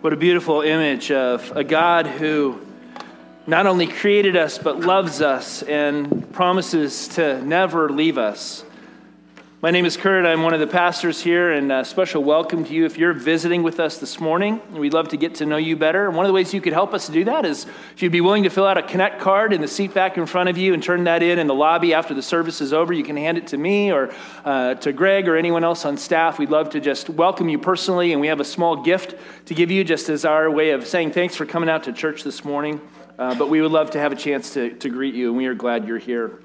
What a beautiful image of a God who not only created us, but loves us and promises to never leave us. My name is Kurt. I'm one of the pastors here, and a special welcome to you if you're visiting with us this morning. We'd love to get to know you better. And one of the ways you could help us do that is if you'd be willing to fill out a Connect card in the seat back in front of you and turn that in in the lobby after the service is over. You can hand it to me or uh, to Greg or anyone else on staff. We'd love to just welcome you personally, and we have a small gift to give you just as our way of saying thanks for coming out to church this morning. Uh, but we would love to have a chance to, to greet you, and we are glad you're here.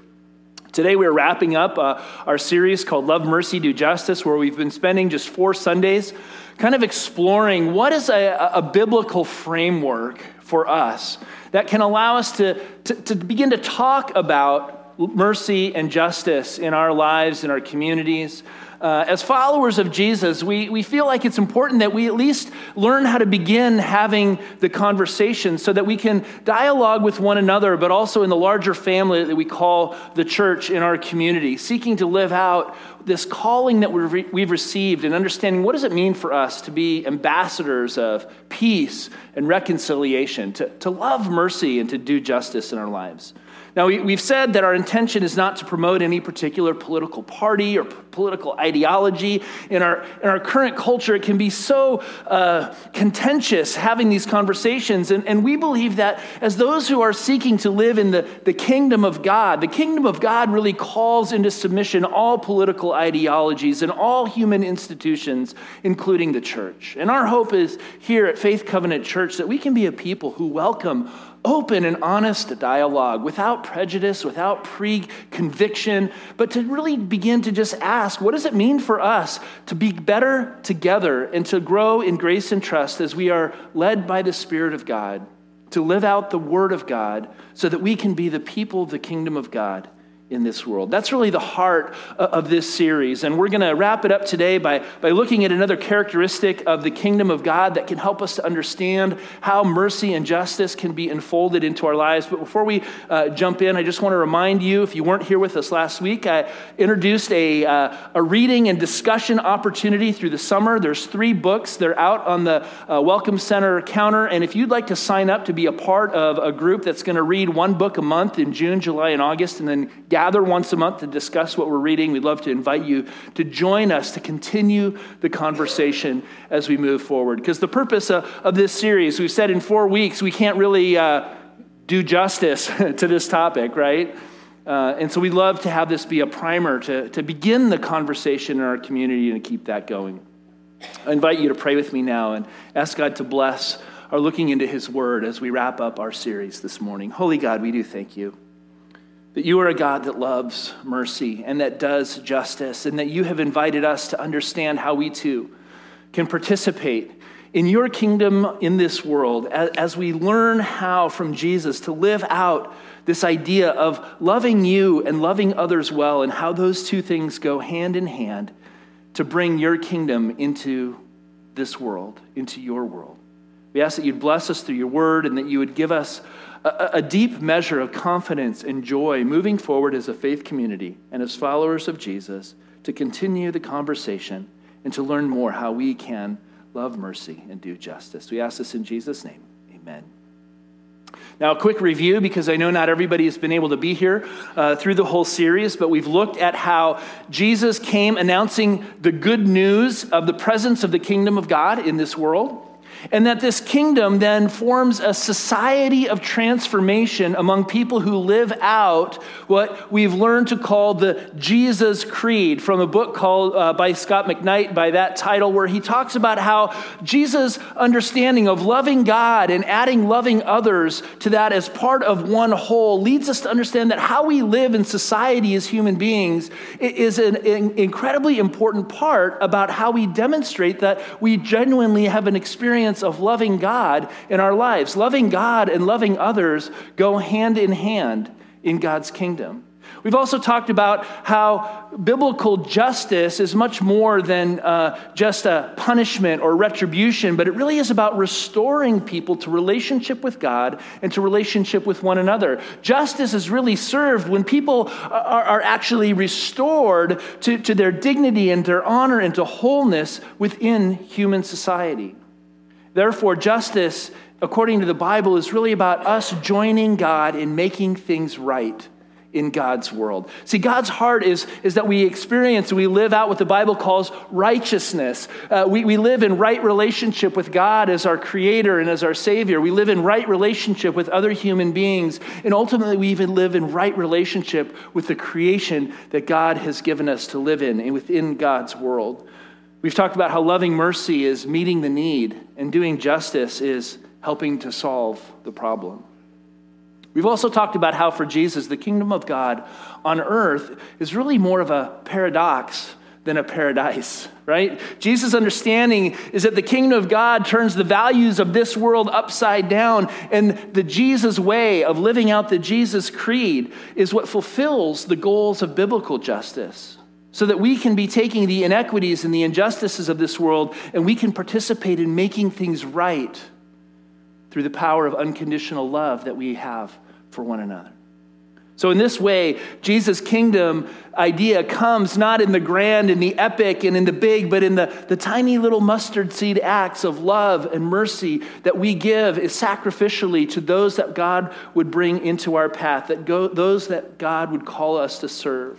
Today, we're wrapping up uh, our series called Love, Mercy, Do Justice, where we've been spending just four Sundays kind of exploring what is a, a biblical framework for us that can allow us to, to, to begin to talk about mercy and justice in our lives, in our communities, uh, as followers of Jesus, we, we feel like it's important that we at least learn how to begin having the conversation so that we can dialogue with one another, but also in the larger family that we call the church in our community, seeking to live out this calling that we've, we've received and understanding what does it mean for us to be ambassadors of peace and reconciliation, to, to love mercy and to do justice in our lives. Now, we, have said that our intention is not to promote any particular political party or political ideology. In our, in our current culture, it can be so uh, contentious having these conversations. And, and we believe that as those who are seeking to live in the, the kingdom of God, the kingdom of God really calls into submission all political ideologies and all human institutions, including the church. And our hope is here at Faith Covenant Church that we can be a people who welcome open and honest dialogue without prejudice, without pre conviction, but to really begin to just ask what does it mean for us to be better together and to grow in grace and trust as we are led by the Spirit of God, to live out the Word of God so that we can be the people of the kingdom of God in this world. That's really the heart of this series. And we're going to wrap it up today by, by looking at another characteristic of the kingdom of God that can help us to understand how mercy and justice can be unfolded into our lives. But before we uh, jump in, I just want to remind you if you weren't here with us last week, I introduced a, uh, a reading and discussion opportunity through the summer. There's three books, they're out on the uh, Welcome Center counter. And if you'd like to sign up to be a part of a group that's going to read one book a month in June, July, and August, and then gather once a month to discuss what we're reading. We'd love to invite you to join us to continue the conversation as we move forward. Because the purpose of, of, this series, we've said in four weeks, we can't really uh, do justice to this topic, right? Uh, and so we love to have this be a primer to, to begin the conversation in our community and to keep that going. I invite you to pray with me now and ask God to bless our looking into His Word as we wrap up our series this morning. Holy God, we do thank you that you are a God that loves mercy and that does justice, and that you have invited us to understand how we too can participate in your kingdom in this world as we learn how from Jesus to live out this idea of loving you and loving others well, and how those two things go hand in hand to bring your kingdom into this world, into your world. We ask that you'd bless us through your word and that you would give us a, a deep measure of confidence and joy moving forward as a faith community and as followers of Jesus to continue the conversation and to learn more how we can love mercy and do justice. We ask this in Jesus' name. Amen. Now, a quick review because I know not everybody has been able to be here uh, through the whole series, but we've looked at how Jesus came announcing the good news of the presence of the kingdom of God in this world. And that this kingdom then forms a society of transformation among people who live out what we've learned to call the Jesus Creed from a book called uh, by Scot McKnight by that title, where he talks about how Jesus' understanding of loving God and adding loving others to that as part of one whole leads us to understand that how we live in society as human beings is an, an incredibly important part about how we demonstrate that we genuinely have an experience experience of loving God in our lives. Loving God and loving others go hand in hand in God's kingdom. We've also talked about how biblical justice is much more than uh, just a punishment or retribution, but it really is about restoring people to relationship with God and to relationship with one another. Justice is really served when people are, are actually restored to, to their dignity and their honor and to wholeness within human society. Therefore, justice, according to the Bible, is really about us joining God in making things right in God's world. See, God's heart is, is that we experience, we live out what the Bible calls righteousness. Uh, we, we live in right relationship with God as our creator and as our savior. We live in right relationship with other human beings. And ultimately, we even live in right relationship with the creation that God has given us to live in and within God's world. We've talked about how loving mercy is meeting the need, and doing justice is helping to solve the problem. We've also talked about how for Jesus, the kingdom of God on earth is really more of a paradox than a paradise, right? Jesus' understanding is that the kingdom of God turns the values of this world upside down, and the Jesus way of living out the Jesus creed is what fulfills the goals of biblical justice. So that we can be taking the inequities and the injustices of this world and we can participate in making things right through the power of unconditional love that we have for one another. So, in this way, Jesus' kingdom idea comes not in the grand, in the epic, and in the big, but in the, the tiny little mustard seed acts of love and mercy that we give is sacrificially to those that God would bring into our path, that go, those that God would call us to serve.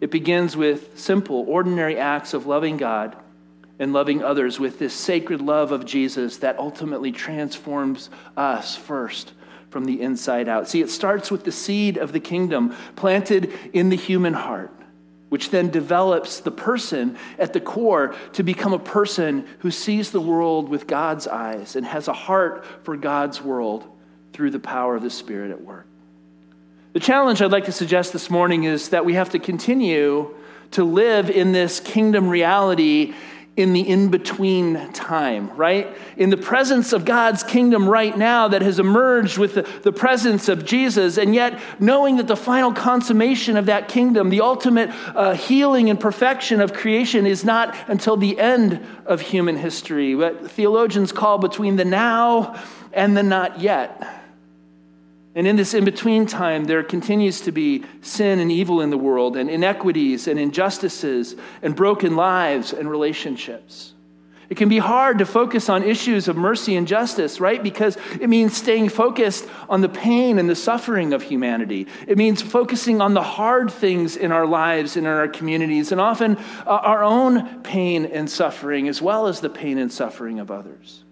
It begins with simple, ordinary acts of loving God and loving others with this sacred love of Jesus that ultimately transforms us first from the inside out. See, it starts with the seed of the kingdom planted in the human heart, which then develops the person at the core to become a person who sees the world with God's eyes and has a heart for God's world through the power of the Spirit at work. The challenge I'd like to suggest this morning is that we have to continue to live in this kingdom reality in the in between time, right? In the presence of God's kingdom right now that has emerged with the, presence of Jesus, and yet knowing that the final consummation of that kingdom, the ultimate uh, healing and perfection of creation, is not until the end of human history, what theologians call between the now and the not yet. And in this in between time, there continues to be sin and evil in the world, and inequities and injustices, and broken lives and relationships. It can be hard to focus on issues of mercy and justice, right? Because it means staying focused on the pain and the suffering of humanity. It means focusing on the hard things in our lives and in our communities, and often uh, our own pain and suffering, as well as the pain and suffering of others.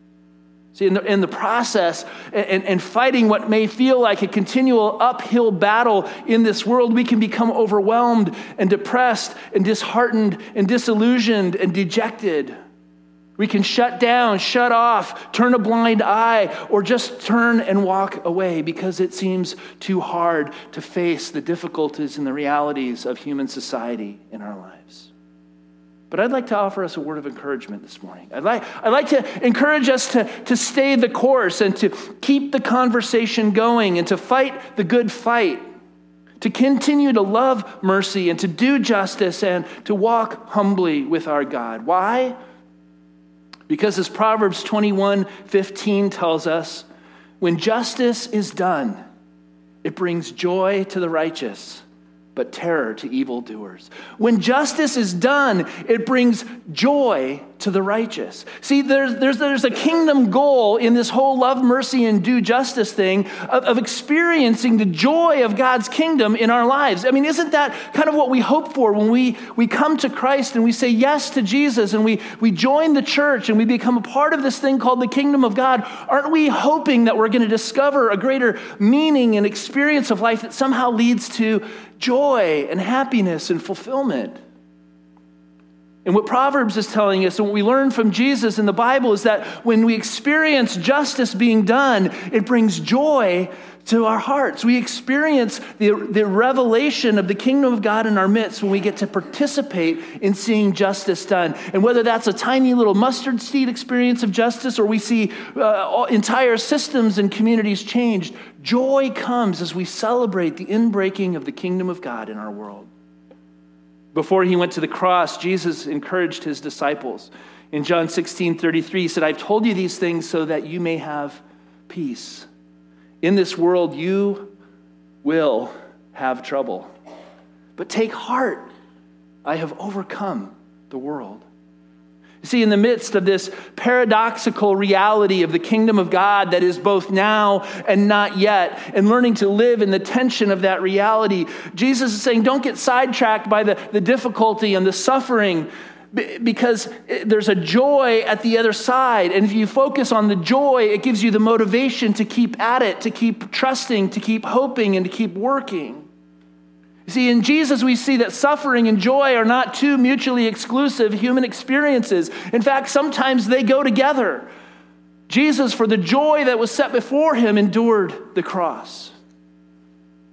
See, in the, in the process and, and fighting what may feel like a continual uphill battle in this world, we can become overwhelmed and depressed and disheartened and disillusioned and dejected. We can shut down, shut off, turn a blind eye, or just turn and walk away because it seems too hard to face the difficulties and the realities of human society in our lives. But I'd like to offer us a word of encouragement this morning. I'd like, I'd like to encourage us to, to stay the course and to keep the conversation going and to fight the good fight, to continue to love mercy and to do justice and to walk humbly with our God. Why? Because as Proverbs 21 15 tells us, when justice is done, it brings joy to the righteous but terror to evildoers. When justice is done, it brings joy to the righteous. See, there's, there's, there's a kingdom goal in this whole love, mercy, and do justice thing of, of experiencing the joy of God's kingdom in our lives. I mean, isn't that kind of what we hope for when we, we come to Christ and we say yes to Jesus and we, we join the church and we become a part of this thing called the kingdom of God? Aren't we hoping that we're going to discover a greater meaning and experience of life that somehow leads to joy and happiness and fulfillment? And what Proverbs is telling us, and what we learn from Jesus in the Bible, is that when we experience justice being done, it brings joy to our hearts. We experience the, the revelation of the kingdom of God in our midst when we get to participate in seeing justice done. And whether that's a tiny little mustard seed experience of justice or we see uh, entire systems and communities changed, joy comes as we celebrate the inbreaking of the kingdom of God in our world. Before he went to the cross, Jesus encouraged his disciples. In John 16 33, he said, I've told you these things so that you may have peace. In this world, you will have trouble. But take heart, I have overcome the world. See, in the midst of this paradoxical reality of the kingdom of God that is both now and not yet, and learning to live in the tension of that reality, Jesus is saying, don't get sidetracked by the, the difficulty and the suffering because eh, there's a joy at the other side. And if you focus on the joy, it gives you the motivation to keep at it, to keep trusting, to keep hoping, and to keep working. See, in Jesus, we see that suffering and joy are not two mutually exclusive human experiences. In fact, sometimes they go together. Jesus, for the joy that was set before him, endured the cross.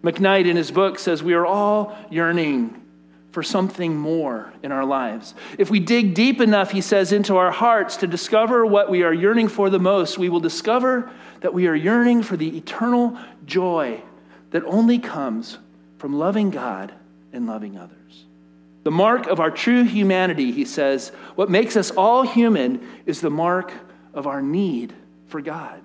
McKnight, in his book, says, We are all yearning for something more in our lives. If we dig deep enough, he says, into our hearts to discover what we are yearning for the most, we will discover that we are yearning for the eternal joy that only comes from loving God and loving others. The mark of our true humanity, he says, what makes us all human is the mark of our need for God.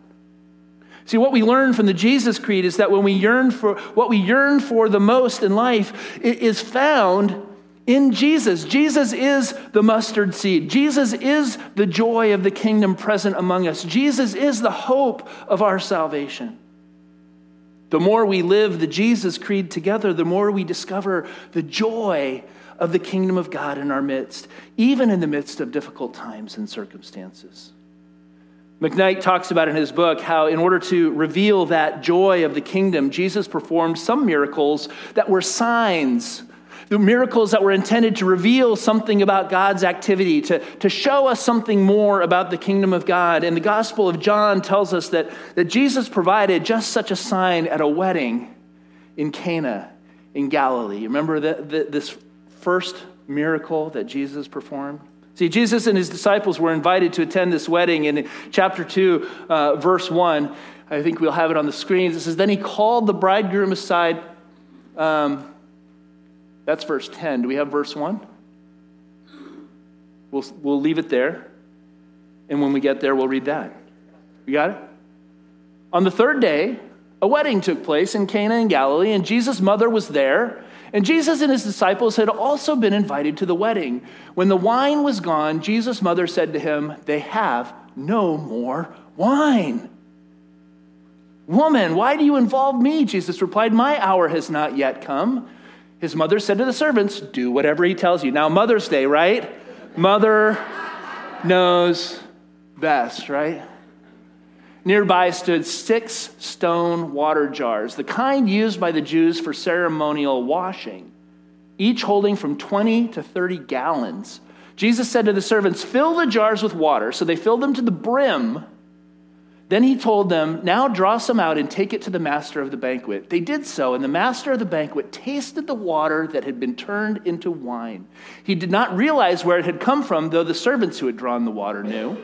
See, what we learn from the Jesus Creed is that when we yearn for what we yearn for the most in life is found in Jesus. Jesus is the mustard seed. Jesus is the joy of the kingdom present among us. Jesus is the hope of our salvation. The more we live the Jesus Creed together, the more we discover the joy of the kingdom of God in our midst, even in the midst of difficult times and circumstances. McKnight talks about in his book how, in order to reveal that joy of the kingdom, Jesus performed some miracles that were signs the miracles that were intended to reveal something about God's activity, to, to show us something more about the kingdom of God. And the Gospel of John tells us that, that Jesus provided just such a sign at a wedding in Cana in Galilee. Remember the, the, this first miracle that Jesus performed? See, Jesus and his disciples were invited to attend this wedding in chapter 2, uh, verse 1. I think we'll have it on the screens. It says, Then he called the bridegroom aside. Um, that's verse 10. Do we have verse 1? We'll, we'll leave it there. And when we get there, we'll read that. You got it? On the third day, a wedding took place in Cana in Galilee, and Jesus' mother was there. And Jesus and his disciples had also been invited to the wedding. When the wine was gone, Jesus' mother said to him, They have no more wine. Woman, why do you involve me? Jesus replied, My hour has not yet come. His mother said to the servants, Do whatever he tells you. Now, Mother's Day, right? Mother knows best, right? Nearby stood six stone water jars, the kind used by the Jews for ceremonial washing, each holding from 20 to 30 gallons. Jesus said to the servants, Fill the jars with water. So they filled them to the brim. Then he told them, Now draw some out and take it to the master of the banquet. They did so, and the master of the banquet tasted the water that had been turned into wine. He did not realize where it had come from, though the servants who had drawn the water knew.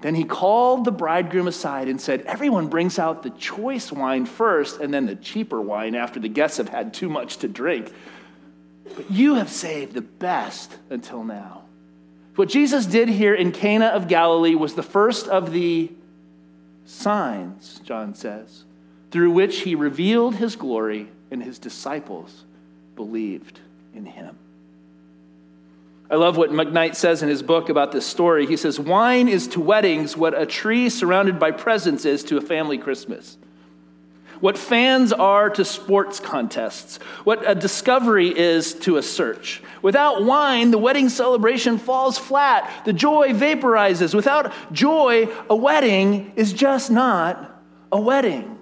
Then he called the bridegroom aside and said, Everyone brings out the choice wine first, and then the cheaper wine after the guests have had too much to drink. But you have saved the best until now. What Jesus did here in Cana of Galilee was the first of the signs, John says, through which he revealed his glory and his disciples believed in him. I love what McKnight says in his book about this story. He says, Wine is to weddings what a tree surrounded by presents is to a family Christmas what fans are to sports contests, what a discovery is to a search. Without wine, the wedding celebration falls flat, the joy vaporizes. Without joy, a wedding is just not a wedding.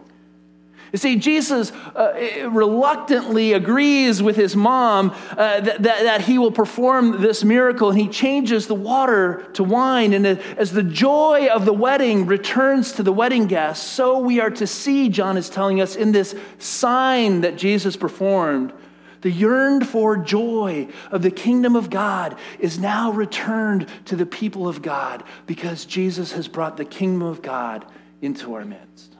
You see, Jesus uh, reluctantly agrees with his mom uh, that, that, that, he will perform this miracle, and he changes the water to wine. And as the joy of the wedding returns to the wedding guests, so we are to see, John is telling us, in this sign that Jesus performed. The yearned for joy of the kingdom of God is now returned to the people of God because Jesus has brought the kingdom of God into our midst.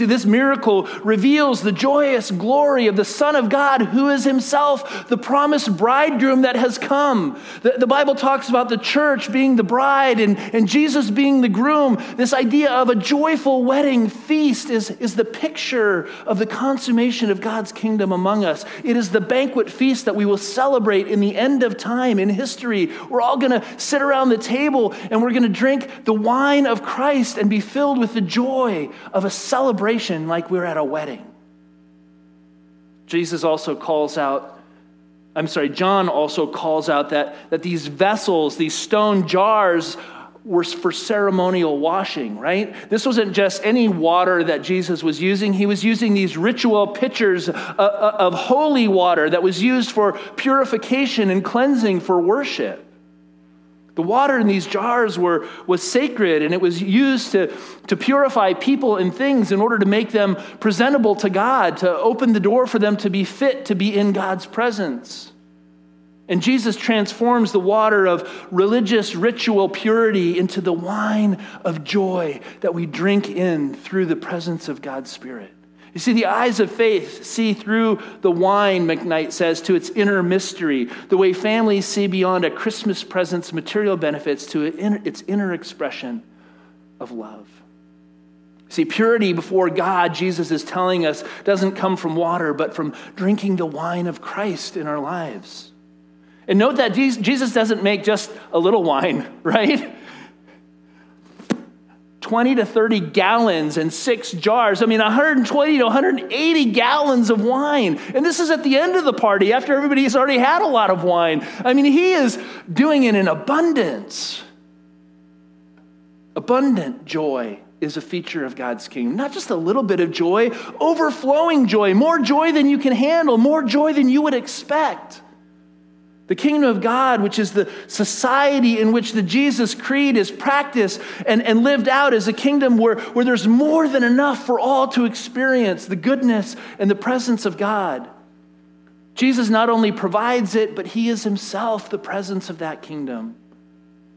See, this miracle reveals the joyous glory of the Son of God, who is himself the promised bridegroom that has come. The, the, Bible talks about the church being the bride and, and Jesus being the groom. This idea of a joyful wedding feast is, is the picture of the consummation of God's kingdom among us. It is the banquet feast that we will celebrate in the end of time, in history. We're all going to sit around the table and we're going to drink the wine of Christ and be filled with the joy of a celebration celebration like we're at a wedding. Jesus also calls out, I'm sorry, John also calls out that, that these vessels, these stone jars, were for ceremonial washing, right? This wasn't just any water that Jesus was using. He was using these ritual pitchers uh, uh, of holy water that was used for purification and cleansing for worship. The water in these jars were, was sacred and it was used to, to purify people and things in order to make them presentable to God, to open the door for them to be fit to be in God's presence. And Jesus transforms the water of religious ritual purity into the wine of joy that we drink in through the presence of God's Spirit. You see, the eyes of faith see through the wine, McKnight says, to its inner mystery, the way families see beyond a Christmas present's material benefits to its inner expression of love. See, purity before God, Jesus is telling us, doesn't come from water, but from drinking the wine of Christ in our lives. And note that Jesus doesn't make just a little wine, right? 20 to 30 gallons and six jars. I mean, 120 to 180 gallons of wine. And this is at the end of the party after everybody's already had a lot of wine. I mean, he is doing it in abundance. Abundant joy is a feature of God's kingdom. Not just a little bit of joy, overflowing joy, more joy than you can handle, more joy than you would expect. The kingdom of God, which is the society in which the Jesus Creed is practiced and, and lived out, is a kingdom where, where there's more than enough for all to experience the goodness and the presence of God. Jesus not only provides it, but he is himself the presence of that kingdom.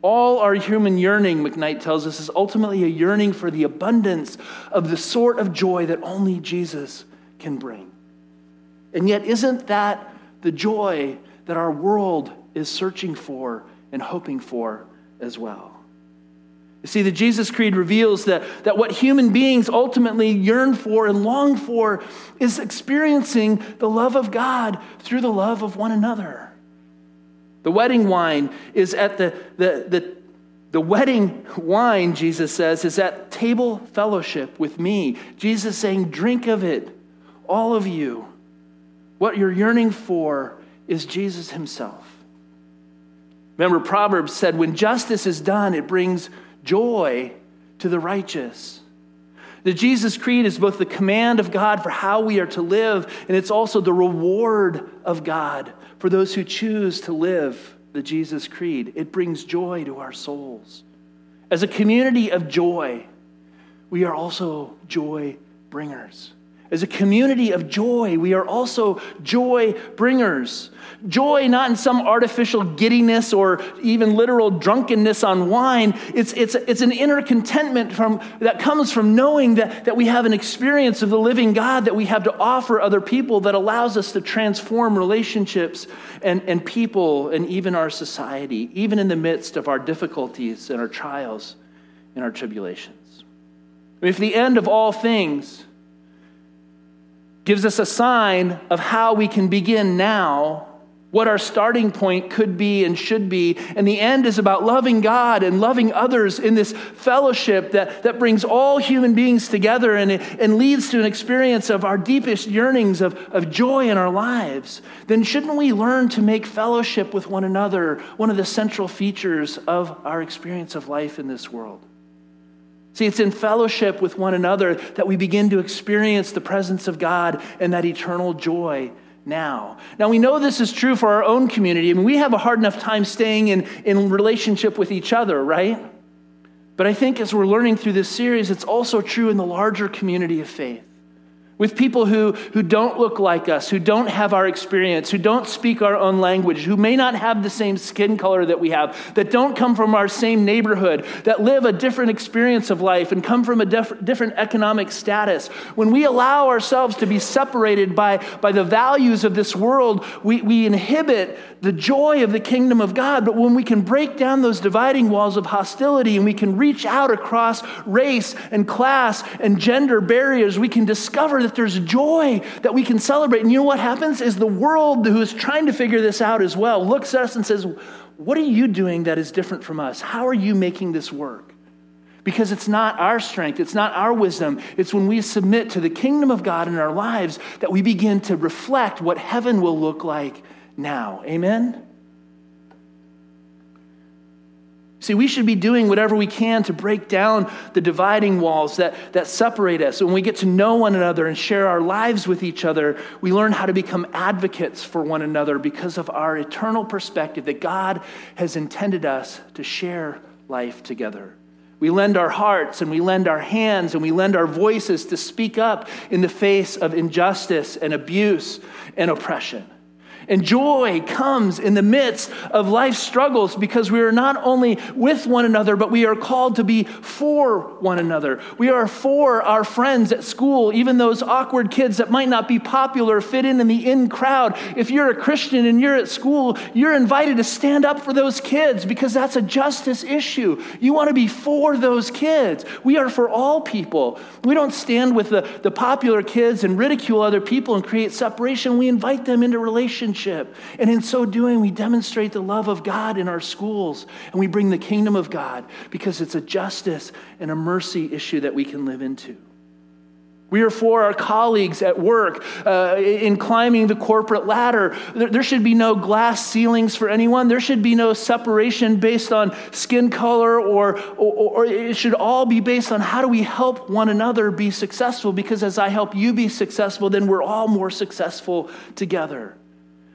All our human yearning, McKnight tells us, is ultimately a yearning for the abundance of the sort of joy that only Jesus can bring. And yet, isn't that the joy that our world is searching for and hoping for as well. You see, the Jesus Creed reveals that, that what human beings ultimately yearn for and long for is experiencing the love of God through the love of one another. The wedding wine is at the, the, the, the wedding wine, Jesus says, is at table fellowship with me. Jesus saying, Drink of it, all of you. What you're yearning for is Jesus himself. Remember, Proverbs said, when justice is done, it brings joy to the righteous. The Jesus Creed is both the command of God for how we are to live, and it's also the reward of God for those who choose to live the Jesus Creed. It brings joy to our souls. As a community of joy, we are also joy bringers. As a community of joy, we are also joy bringers. Joy, not in some artificial giddiness or even literal drunkenness on wine. It's, it's, it's an inner contentment from, that comes from knowing that, that we have an experience of the living God that we have to offer other people that allows us to transform relationships and, and people and even our society, even in the midst of our difficulties and our trials and our tribulations. If the end of all things, gives us a sign of how we can begin now, what our starting point could be and should be. And the end is about loving God and loving others in this fellowship that, that brings all human beings together and, and leads to an experience of our deepest yearnings of, of joy in our lives. Then shouldn't we learn to make fellowship with one another one of the central features of our experience of life in this world? See, it's in fellowship with one another that we begin to experience the presence of God and that eternal joy now. Now, we know this is true for our own community. I mean, we have a hard enough time staying in, in relationship with each other, right? But I think as we're learning through this series, it's also true in the larger community of faith. With people who, who don't look like us, who don't have our experience, who don't speak our own language, who may not have the same skin color that we have, that don't come from our same neighborhood, that live a different experience of life and come from a different economic status. When we allow ourselves to be separated by, by the values of this world, we, we inhibit the joy of the kingdom of God. But when we can break down those dividing walls of hostility and we can reach out across race and class and gender barriers, we can discover that there's joy that we can celebrate. And you know what happens is the world who is trying to figure this out as well looks at us and says, What are you doing that is different from us? How are you making this work? Because it's not our strength, it's not our wisdom. It's when we submit to the kingdom of God in our lives that we begin to reflect what heaven will look like now. Amen? See, we should be doing whatever we can to break down the dividing walls that, that separate us. When we get to know one another and share our lives with each other, we learn how to become advocates for one another because of our eternal perspective that God has intended us to share life together. We lend our hearts and we lend our hands and we lend our voices to speak up in the face of injustice and abuse and oppression. And joy comes in the midst of life's struggles because we are not only with one another, but we are called to be for one another. We are for our friends at school, even those awkward kids that might not be popular, fit in in the in crowd. If you're a Christian and you're at school, you're invited to stand up for those kids because that's a justice issue. You want to be for those kids. We are for all people. We don't stand with the, the popular kids and ridicule other people and create separation. We invite them into relationship relationship. And in so doing, we demonstrate the love of God in our schools and we bring the kingdom of God because it's a justice and a mercy issue that we can live into. We are for our colleagues at work uh, in climbing the corporate ladder. There, there, should be no glass ceilings for anyone. There should be no separation based on skin color, or, or, or it should all be based on how do we help one another be successful. Because as I help you be successful, then we're all more successful together.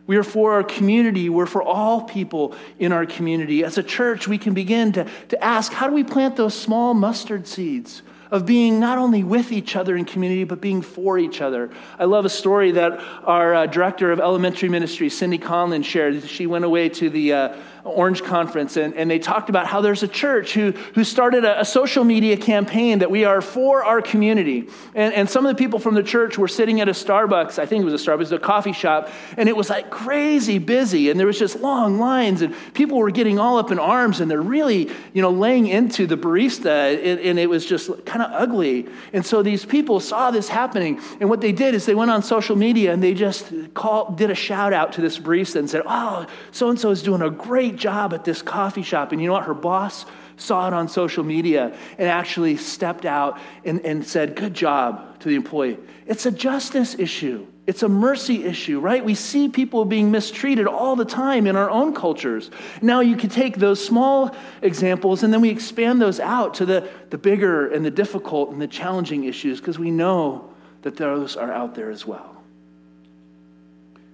We are for our community. We're for all people in our community. As a church, we can begin to, to ask how do we plant those small mustard seeds of being not only with each other in community, but being for each other? I love a story that our uh, director of elementary ministry, Cindy Conlin, shared. She went away to the uh, Orange Conference, and, and they talked about how there's a church who, who started a, a, social media campaign that we are for our community. And, and some of the people from the church were sitting at a Starbucks, I think it was a Starbucks, a coffee shop, and it was like crazy busy, and there was just long lines, and people were getting all up in arms, and they're really, you know, laying into the barista, and, and it was just kind of ugly. And so these people saw this happening, and what they did is they went on social media and they just called, did a shout out to this barista and said, oh, so and so is doing a great job at this coffee shop. And you know what? Her boss saw it on social media and actually stepped out and, and said, Good job to the employee. It's a justice issue. It's a mercy issue, right? We see people being mistreated all the time in our own cultures. Now, you can take those small examples and then we expand those out to the, the bigger and the difficult and the challenging issues because we know that those are out there as well.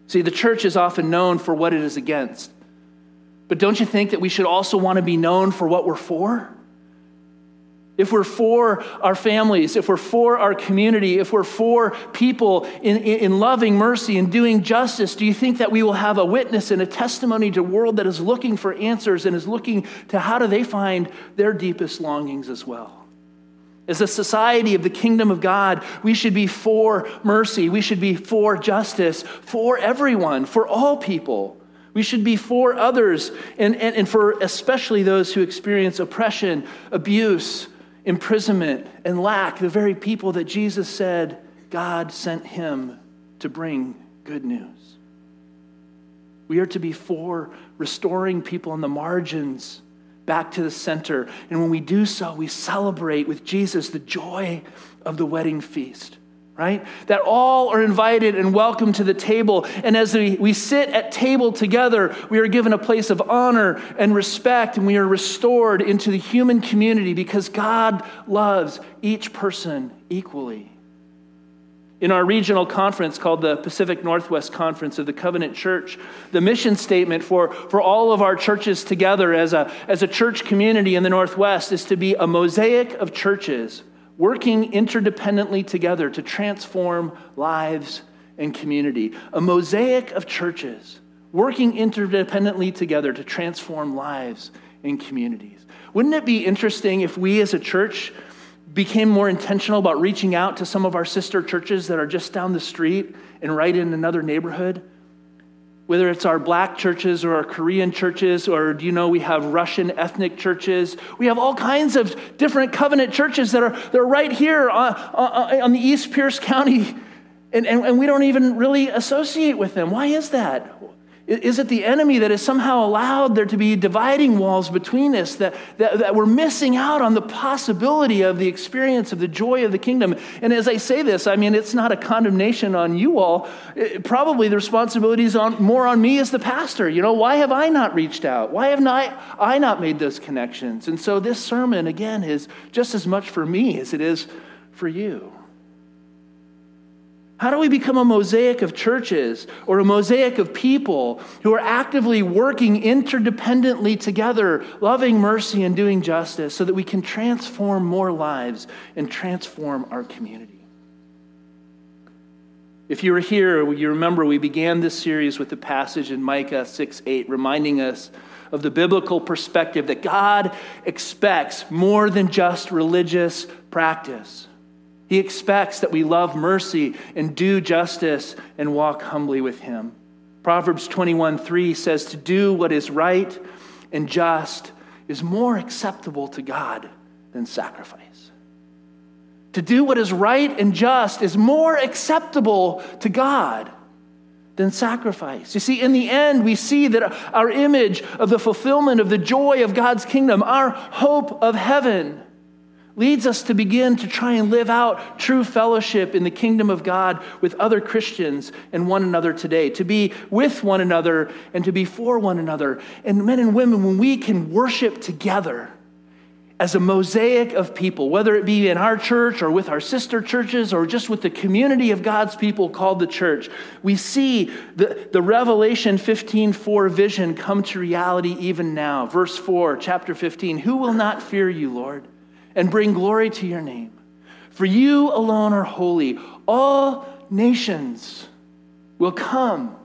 See, the church is often known for what it is against. But don't you think that we should also want to be known for what we're for? If we're for our families, if we're for our community, if we're for people in, in, loving mercy and doing justice, do you think that we will have a witness and a testimony to a world that is looking for answers and is looking to how do they find their deepest longings as well? As a society of the kingdom of God, we should be for mercy. We should be for justice for everyone, for all people. We should be for others and, and, and for especially those who experience oppression, abuse, imprisonment, and lack, the very people that Jesus said God sent him to bring good news. We are to be for restoring people on the margins back to the center. And when we do so, we celebrate with Jesus the joy of the wedding feast right? That all are invited and welcome to the table. And as we, we sit at table together, we are given a place of honor and respect, and we are restored into the human community because God loves each person equally. In our regional conference called the Pacific Northwest Conference of the Covenant Church, the mission statement for, for all of our churches together as a, as a church community in the Northwest is to be a mosaic of churches working interdependently together to transform lives and community. A mosaic of churches working interdependently together to transform lives and communities. Wouldn't it be interesting if we as a church became more intentional about reaching out to some of our sister churches that are just down the street and right in another neighborhood? Whether it's our black churches or our Korean churches, or do you know we have Russian ethnic churches? We have all kinds of different covenant churches that are, that are right here on, on, the East Pierce County, and, and, and we don't even really associate with them. Why is that? Is it the enemy that has somehow allowed there to be dividing walls between us, that, that, that, we're missing out on the possibility of the experience of the joy of the kingdom? And as I say this, I mean, it's not a condemnation on you all. It, probably the responsibility is on, more on me as the pastor. You know, why have I not reached out? Why have not, I not made those connections? And so this sermon, again, is just as much for me as it is for you. How do we become a mosaic of churches or a mosaic of people who are actively working interdependently together, loving mercy and doing justice, so that we can transform more lives and transform our community? If you were here, you remember we began this series with the passage in Micah 6 8, reminding us of the biblical perspective that God expects more than just religious practice. He expects that we love mercy and do justice and walk humbly with Him. Proverbs 21 3 says, To do what is right and just is more acceptable to God than sacrifice. To do what is right and just is more acceptable to God than sacrifice. You see, in the end, we see that our image of the fulfillment of the joy of God's kingdom, our hope of heaven, leads us to begin to try and live out true fellowship in the kingdom of God with other Christians and one another today, to be with one another and to be for one another. And men and women, when we can worship together as a mosaic of people, whether it be in our church or with our sister churches or just with the community of God's people called the church, we see the, the Revelation 15 4 vision come to reality even now. Verse 4, chapter 15 Who will not fear you, Lord? And bring glory to your name. For you alone are holy. All nations will come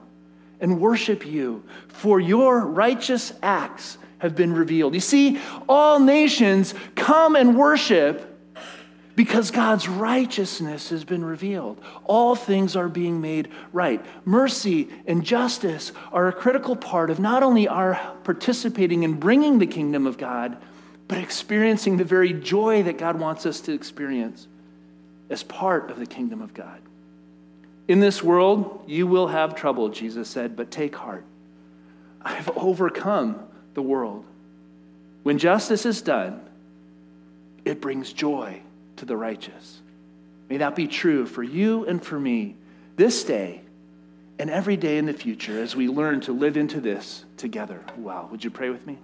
and worship you, for your righteous acts have been revealed. You see, all nations come and worship because God's righteousness has been revealed. All things are being made right. Mercy and justice are a critical part of not only our participating in bringing the kingdom of God, but experiencing the very joy that God wants us to experience as part of the kingdom of God. In this world, you will have trouble, Jesus said, but take heart. I've overcome the world. When justice is done, it brings joy to the righteous. May that be true for you and for me this day and every day in the future as we learn to live into this together. Wow. Would you pray with me?